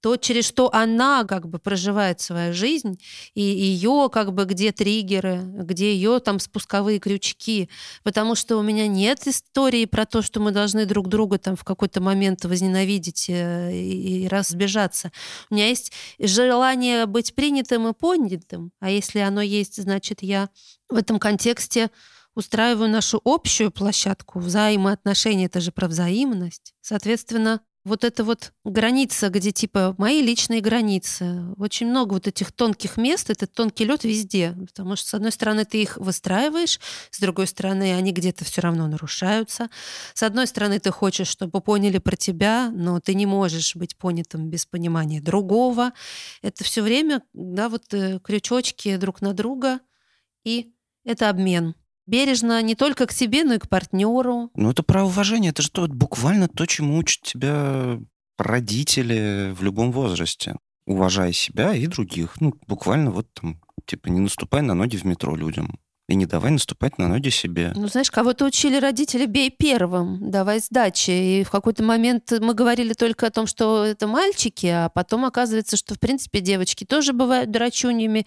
то, через что она как бы проживает свою жизнь, и ее как бы где триггеры, где ее там спусковые крючки. Потому что у меня нет истории про то, что мы должны друг друга там в какой-то момент возненавидеть э, и, и разбежаться. У меня есть желание быть принятым и понятым, а если оно есть, значит, я в этом контексте устраиваю нашу общую площадку взаимоотношений, это же про взаимность. Соответственно, вот эта вот граница, где типа мои личные границы. Очень много вот этих тонких мест, этот тонкий лед везде. Потому что, с одной стороны, ты их выстраиваешь, с другой стороны, они где-то все равно нарушаются. С одной стороны, ты хочешь, чтобы поняли про тебя, но ты не можешь быть понятым без понимания другого. Это все время, да, вот э, крючочки друг на друга, и это обмен бережно не только к себе, но и к партнеру. Ну, это про уважение. Это же то, буквально то, чему учат тебя родители в любом возрасте. Уважай себя и других. Ну, буквально вот там, типа, не наступай на ноги в метро людям. И не давай наступать на ноги себе. Ну, знаешь, кого-то учили родители, бей первым, давай сдачи. И в какой-то момент мы говорили только о том, что это мальчики, а потом оказывается, что, в принципе, девочки тоже бывают дурачуньями,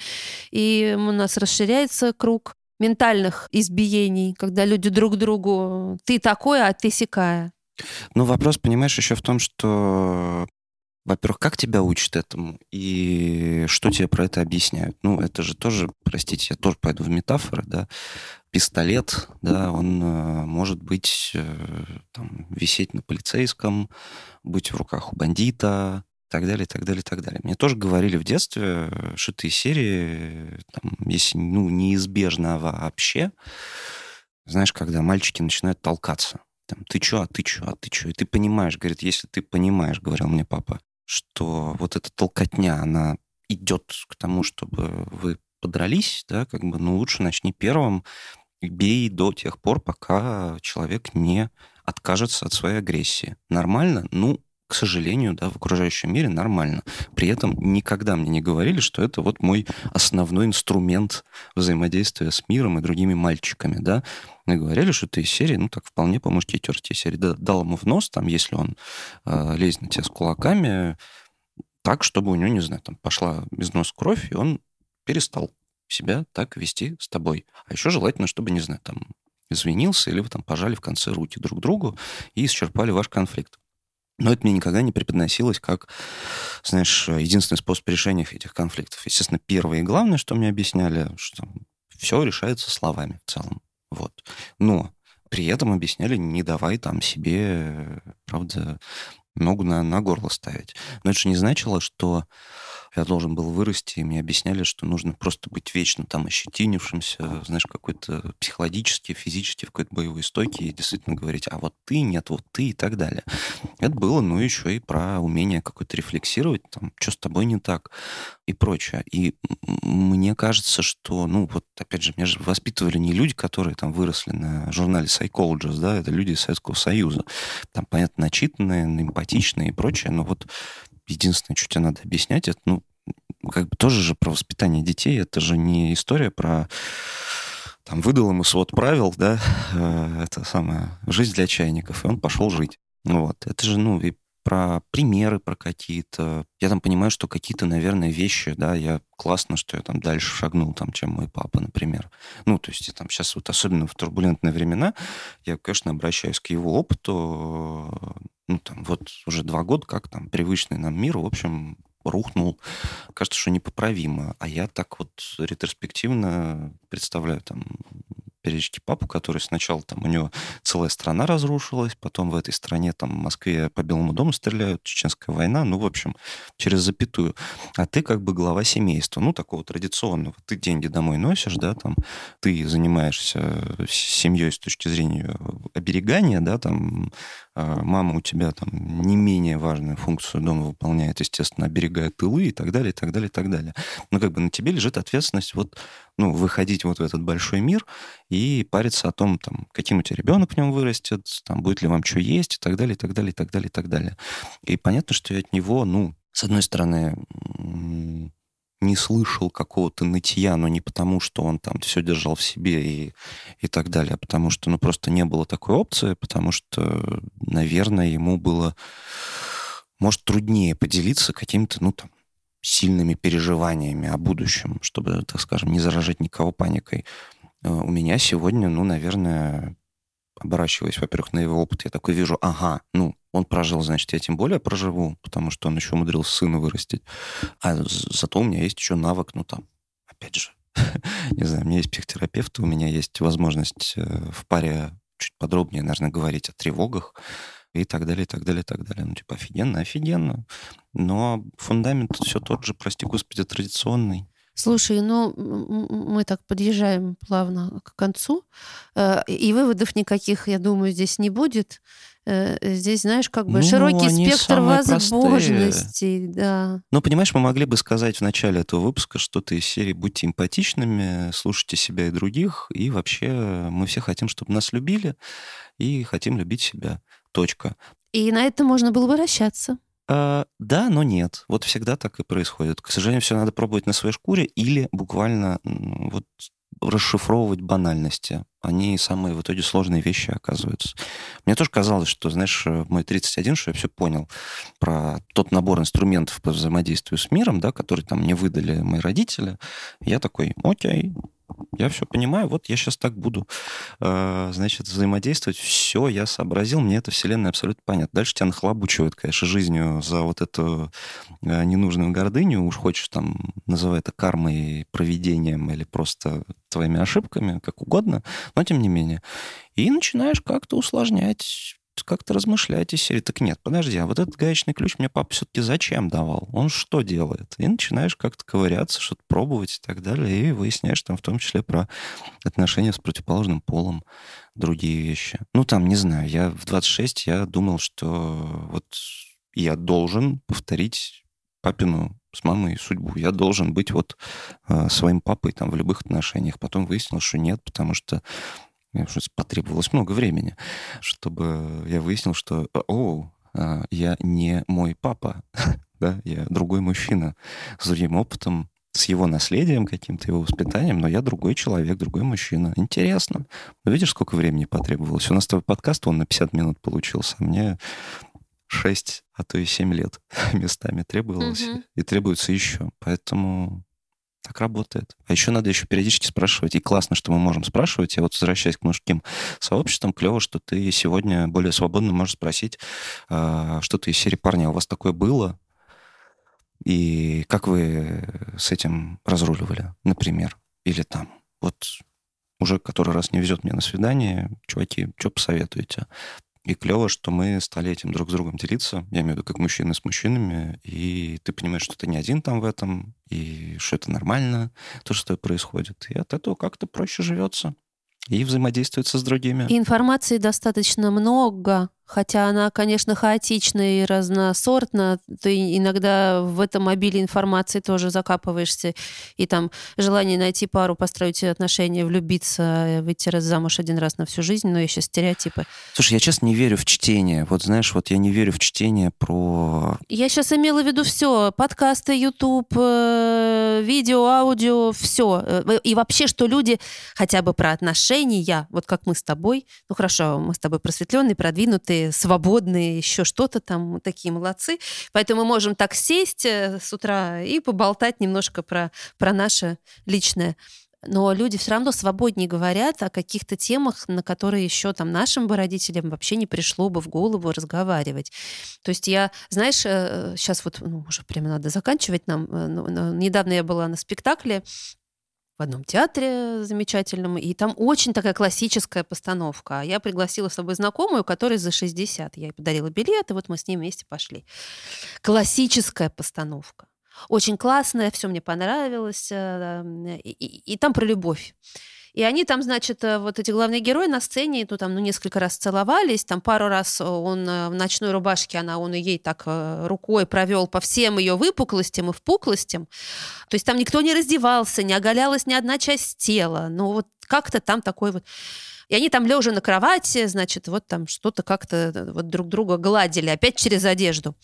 и у нас расширяется круг ментальных избиений, когда люди друг другу «ты такой, а ты сякая». Ну, вопрос, понимаешь, еще в том, что во-первых, как тебя учат этому и что тебе про это объясняют? Ну, это же тоже, простите, я тоже пойду в метафоры, да, пистолет, да, он э, может быть, э, там, висеть на полицейском, быть в руках у бандита, так далее, так далее, так далее. Мне тоже говорили в детстве, что ты серии, там, если ну, неизбежно вообще, знаешь, когда мальчики начинают толкаться. Там, ты чё, а ты чё, а ты чё? И ты понимаешь, говорит, если ты понимаешь, говорил мне папа, что вот эта толкотня, она идет к тому, чтобы вы подрались, да, как бы, ну, лучше начни первым, бей до тех пор, пока человек не откажется от своей агрессии. Нормально? Ну, к сожалению, да, в окружающем мире нормально. При этом никогда мне не говорили, что это вот мой основной инструмент взаимодействия с миром и другими мальчиками, да. Мне говорили, что ты из серии, ну, так вполне по-мужски терти серии. Да, дал ему в нос, там, если он э, лезет на тебя с кулаками, так, чтобы у него, не знаю, там, пошла из носа кровь, и он перестал себя так вести с тобой. А еще желательно, чтобы, не знаю, там, извинился, или вы там пожали в конце руки друг другу и исчерпали ваш конфликт. Но это мне никогда не преподносилось как, знаешь, единственный способ решения этих конфликтов. Естественно, первое и главное, что мне объясняли, что все решается словами в целом. Вот. Но при этом объясняли, не давай там себе, правда, ногу на, на горло ставить. Но это же не значило, что я должен был вырасти, и мне объясняли, что нужно просто быть вечно там ощетинившимся, знаешь, какой-то психологически, физически в какой-то боевой стойке и действительно говорить, а вот ты, нет, вот ты и так далее. Это было, ну, еще и про умение какое-то рефлексировать, там, что с тобой не так и прочее. И мне кажется, что, ну, вот, опять же, меня же воспитывали не люди, которые там выросли на журнале Psychologist, да, это люди из Советского Союза. Там, понятно, начитанные, эмпатичные и прочее, но вот единственное, что тебе надо объяснять, это, ну, как бы тоже же про воспитание детей, это же не история про там выдал ему свод правил, да, э, это самая жизнь для чайников, и он пошел жить. Вот. Это же, ну, и про примеры, про какие-то. Я там понимаю, что какие-то, наверное, вещи, да, я классно, что я там дальше шагнул, там, чем мой папа, например. Ну, то есть я там сейчас вот особенно в турбулентные времена, я, конечно, обращаюсь к его опыту, ну, там, вот уже два года, как там привычный нам мир, в общем, рухнул. Кажется, что непоправимо. А я так вот ретроспективно представляю там периодически папу, который сначала там у него целая страна разрушилась, потом в этой стране там в Москве по Белому дому стреляют, чеченская война, ну, в общем, через запятую. А ты как бы глава семейства, ну, такого традиционного. Ты деньги домой носишь, да, там, ты занимаешься семьей с точки зрения оберегания, да, там, мама у тебя там не менее важную функцию дома выполняет, естественно, оберегает тылы и так далее, и так далее, и так далее. Но как бы на тебе лежит ответственность вот, ну, выходить вот в этот большой мир и париться о том, там, каким у тебя ребенок в нем вырастет, там, будет ли вам что есть и так далее, и так далее, и так далее, и так далее. И понятно, что от него, ну, с одной стороны, не слышал какого-то нытья, но не потому, что он там все держал в себе и, и так далее, а потому что, ну, просто не было такой опции, потому что, наверное, ему было, может, труднее поделиться какими-то, ну, там, сильными переживаниями о будущем, чтобы, так скажем, не заражать никого паникой. Э, у меня сегодня, ну, наверное, оборачиваясь, во-первых, на его опыт, я такой вижу, ага, ну, он прожил, значит, я тем более проживу, потому что он еще умудрился сына вырастить. А зато у меня есть еще навык, ну, там, опять же, не знаю, у меня есть психотерапевт, у меня есть возможность э, в паре чуть подробнее, наверное, говорить о тревогах и так далее, и так далее, и так далее. Ну, типа, офигенно, офигенно. Но фундамент все тот же, прости господи, традиционный. Слушай, ну мы так подъезжаем плавно к концу, э, и выводов никаких, я думаю, здесь не будет. Э, здесь, знаешь, как бы ну, широкий спектр возможностей, простые. да. Ну, понимаешь, мы могли бы сказать в начале этого выпуска что-то из серии «Будьте эмпатичными, слушайте себя и других, и вообще мы все хотим, чтобы нас любили, и хотим любить себя. Точка. И на это можно было бы расщаться. А, да, но нет. Вот всегда так и происходит. К сожалению, все надо пробовать на своей шкуре или буквально вот расшифровывать банальности. Они самые в итоге сложные вещи оказываются. Мне тоже казалось, что, знаешь, мой 31, что я все понял про тот набор инструментов по взаимодействию с миром, да, который там мне выдали мои родители. Я такой, окей, я все понимаю, вот я сейчас так буду, э, значит, взаимодействовать. Все, я сообразил, мне эта вселенная абсолютно понятна. Дальше тебя нахлобучивают, конечно, жизнью за вот эту э, ненужную гордыню. Уж хочешь там, называй это кармой, проведением или просто твоими ошибками, как угодно, но тем не менее. И начинаешь как-то усложнять как-то размышляйте серии. Так нет, подожди, а вот этот гаечный ключ мне папа все-таки зачем давал? Он что делает? И начинаешь как-то ковыряться, что-то пробовать и так далее, и выясняешь там в том числе про отношения с противоположным полом, другие вещи. Ну, там, не знаю, я в 26 я думал, что вот я должен повторить папину с мамой судьбу. Я должен быть вот э, своим папой там в любых отношениях. Потом выяснилось, что нет, потому что мне потребовалось много времени, чтобы я выяснил, что, о, а, я не мой папа, да, я другой мужчина с другим опытом, с его наследием каким-то, его воспитанием, но я другой человек, другой мужчина. Интересно. Ну, видишь, сколько времени потребовалось? У нас твой подкаст, он на 50 минут получился, а мне 6, а то и 7 лет местами требовалось. Угу. И требуется еще. Поэтому так работает. А еще надо еще периодически спрашивать. И классно, что мы можем спрашивать. Я вот возвращаясь к мужским сообществам, клево, что ты сегодня более свободно можешь спросить э, что-то из серии «Парня, у вас такое было?» И как вы с этим разруливали, например? Или там, вот уже который раз не везет мне на свидание, чуваки, что посоветуете? И клево, что мы стали этим друг с другом делиться. Я имею в виду как мужчины с мужчинами. И ты понимаешь, что ты не один там в этом, и что это нормально, то, что происходит. И от этого как-то проще живется. И взаимодействуется с другими. И информации достаточно много Хотя она, конечно, хаотична и разносортна. Ты иногда в этом мобиле информации тоже закапываешься. И там желание найти пару, построить отношения, влюбиться, выйти раз замуж один раз на всю жизнь, но еще стереотипы. Слушай, я честно не верю в чтение. Вот знаешь, вот я не верю в чтение про... Я сейчас имела в виду все. Подкасты, YouTube, э, видео, аудио, все. Э, и вообще, что люди хотя бы про отношения, вот как мы с тобой, ну хорошо, мы с тобой просветленные, продвинутые, свободные, еще что-то там, такие молодцы. Поэтому мы можем так сесть э, с утра и поболтать немножко про, про наше личное. Но люди все равно свободнее говорят о каких-то темах, на которые еще там нашим бы родителям вообще не пришло бы в голову разговаривать. То есть я, знаешь, сейчас э, вот ну, уже прямо надо заканчивать нам. Э, недавно я была на спектакле в одном театре замечательном, и там очень такая классическая постановка. А я пригласила с собой знакомую, которая за 60. Я ей подарила билет, и вот мы с ней вместе пошли. Классическая постановка. Очень классная, все мне понравилось. Э, и, и, и там про любовь. И они там, значит, э, вот эти главные герои на сцене, ну, там, ну, несколько раз целовались, там пару раз он э, в ночной рубашке, она, он ей так э, рукой провел по всем ее выпуклостям и впуклостям. То есть там никто не раздевался, не оголялась ни одна часть тела. Ну, вот как-то там такой вот... И они там лежа на кровати, значит, вот там что-то как-то вот друг друга гладили, опять через одежду.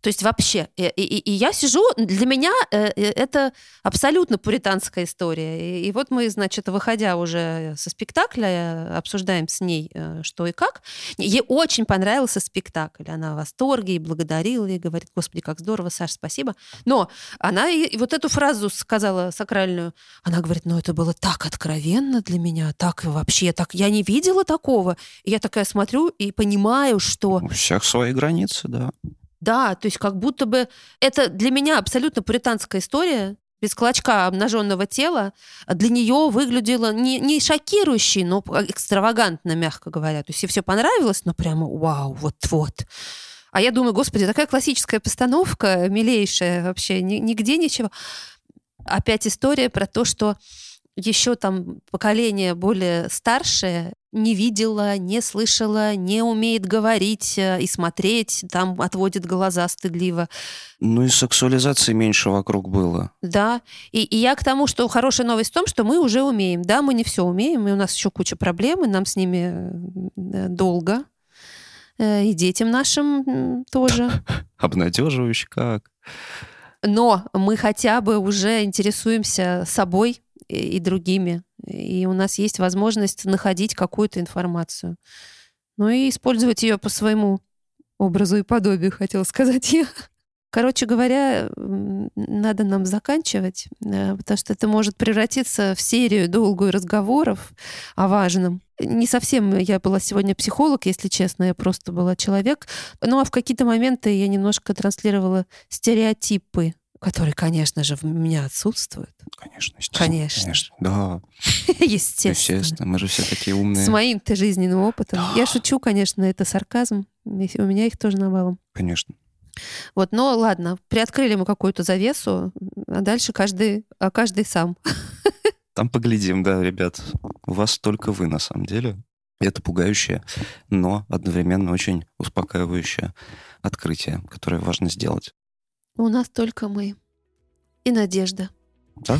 То есть вообще. И, и, и я сижу, для меня э, э, это абсолютно пуританская история. И, и вот мы, значит, выходя уже со спектакля, обсуждаем с ней, э, что и как. Ей очень понравился спектакль. Она в восторге и благодарила, и говорит, господи, как здорово, Саша, спасибо. Но она и, и вот эту фразу сказала сакральную. Она говорит, ну это было так откровенно для меня, так вообще, так я не видела такого. И я такая смотрю и понимаю, что... У всех свои границы, да. Да, то есть как будто бы это для меня абсолютно пуританская история, без клочка обнаженного тела, для нее выглядело не, не шокирующе, но экстравагантно, мягко говоря. То есть ей все понравилось, но прямо вау, вот-вот. А я думаю, господи, такая классическая постановка, милейшая вообще, нигде ничего. Опять история про то, что еще там поколение более старшее не видела, не слышала, не умеет говорить э, и смотреть, там отводит глаза стыдливо. Ну и сексуализации меньше вокруг было. Да, и, и я к тому, что хорошая новость в том, что мы уже умеем. Да, мы не все умеем, и у нас еще куча проблем, и нам с ними э, долго. Э, и детям нашим тоже. Обнадеживающе как. Но мы хотя бы уже интересуемся собой, и другими. И у нас есть возможность находить какую-то информацию. Ну и использовать ее по своему образу и подобию, хотела сказать я. Короче говоря, надо нам заканчивать, э, потому что это может превратиться в серию долгую разговоров о важном. Не совсем я была сегодня психолог, если честно, я просто была человек. Ну а в какие-то моменты я немножко транслировала стереотипы который, конечно же, в меня отсутствует. Конечно, естественно. Конечно. Конечно. Да, Естественно. естественно. Мы же все такие умные. С моим-то жизненным опытом. Да. Я шучу, конечно, это сарказм. У меня их тоже навалом. Конечно. Вот, но ладно, приоткрыли мы какую-то завесу, а дальше каждый, а каждый сам. Там поглядим, да, ребят. У вас только вы, на самом деле. Это пугающее, но одновременно очень успокаивающее открытие, которое важно сделать. У нас только мы. И надежда. Да?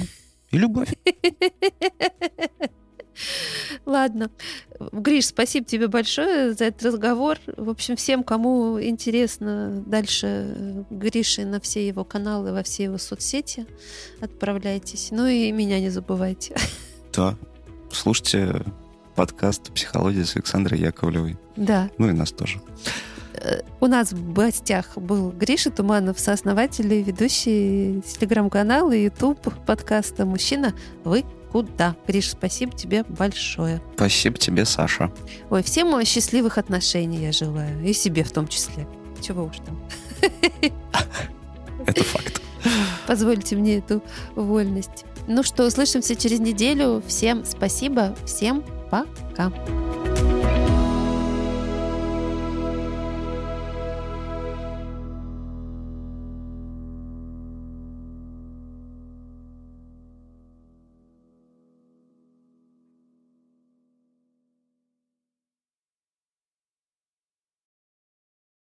И любовь. Ладно. Гриш, спасибо тебе большое за этот разговор. В общем, всем, кому интересно дальше Гриши на все его каналы, во все его соцсети, отправляйтесь. Ну и меня не забывайте. Да. Слушайте подкаст «Психология» с Александрой Яковлевой. Да. Ну и нас тоже. У нас в гостях был Гриша Туманов, сооснователь и ведущий телеграм-канала и YouTube подкаста «Мужчина, вы куда?» Гриш, спасибо тебе большое. Спасибо тебе, Саша. Ой, всем счастливых отношений я желаю. И себе в том числе. Чего уж там. Это факт. Позвольте мне эту вольность. Ну что, услышимся через неделю. Всем спасибо. Всем пока.